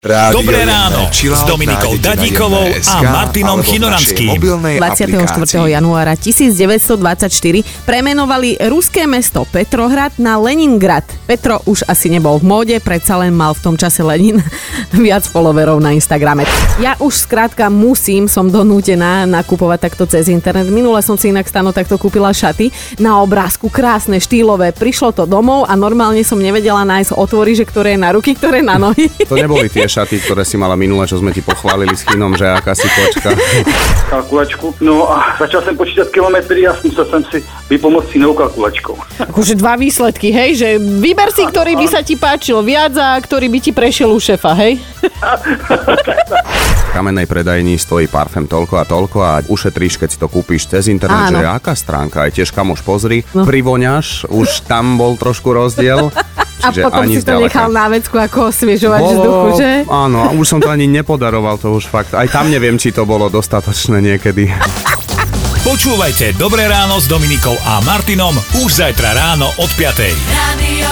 Rádio Dobré ráno s Dominikou Dadíkovou a Martinom Chinoranským. mobilnej 24. aplikácii. januára 1924 premenovali ruské mesto Petrohrad na Leningrad. Petro už asi nebol v móde, predsa len mal v tom čase Lenin viac followerov na Instagrame. Ja už skrátka musím, som donútená nakupovať takto cez internet. Minule som si inak stano takto kúpila šaty na obrázku, krásne, štýlové. Prišlo to domov a normálne som nevedela nájsť otvory, že ktoré je na ruky, ktoré na nohy. To neboli tie šaty, ktoré si mala minule, čo sme ti pochválili s Chinom, že aká si kočka. kalkulačku. No a začal jsem počítat kilometry a musel jsem si vypomoct s inou kalkulačkou. Akože dva výsledky, hej, že vyber si, ktorý by sa ti páčil viac a ktorý by ti prešiel u šefa, hej? V kamennej predajni stojí parfém toľko a toľko a ušetríš, keď si to kúpiš cez internet, Áno. že aká stránka, aj tiež kamoš pozri, No. privoňaš, už tam bol trošku rozdiel. A Čiže potom ani si to zďaleka. nechal na vecku ako osviežovať vzduchu, že? Áno, a už som to ani nepodaroval, to už fakt. Aj tam neviem, či to bolo dostatočné niekedy. Počúvajte Dobré ráno s Dominikou a Martinom už zajtra ráno od 5. Radio.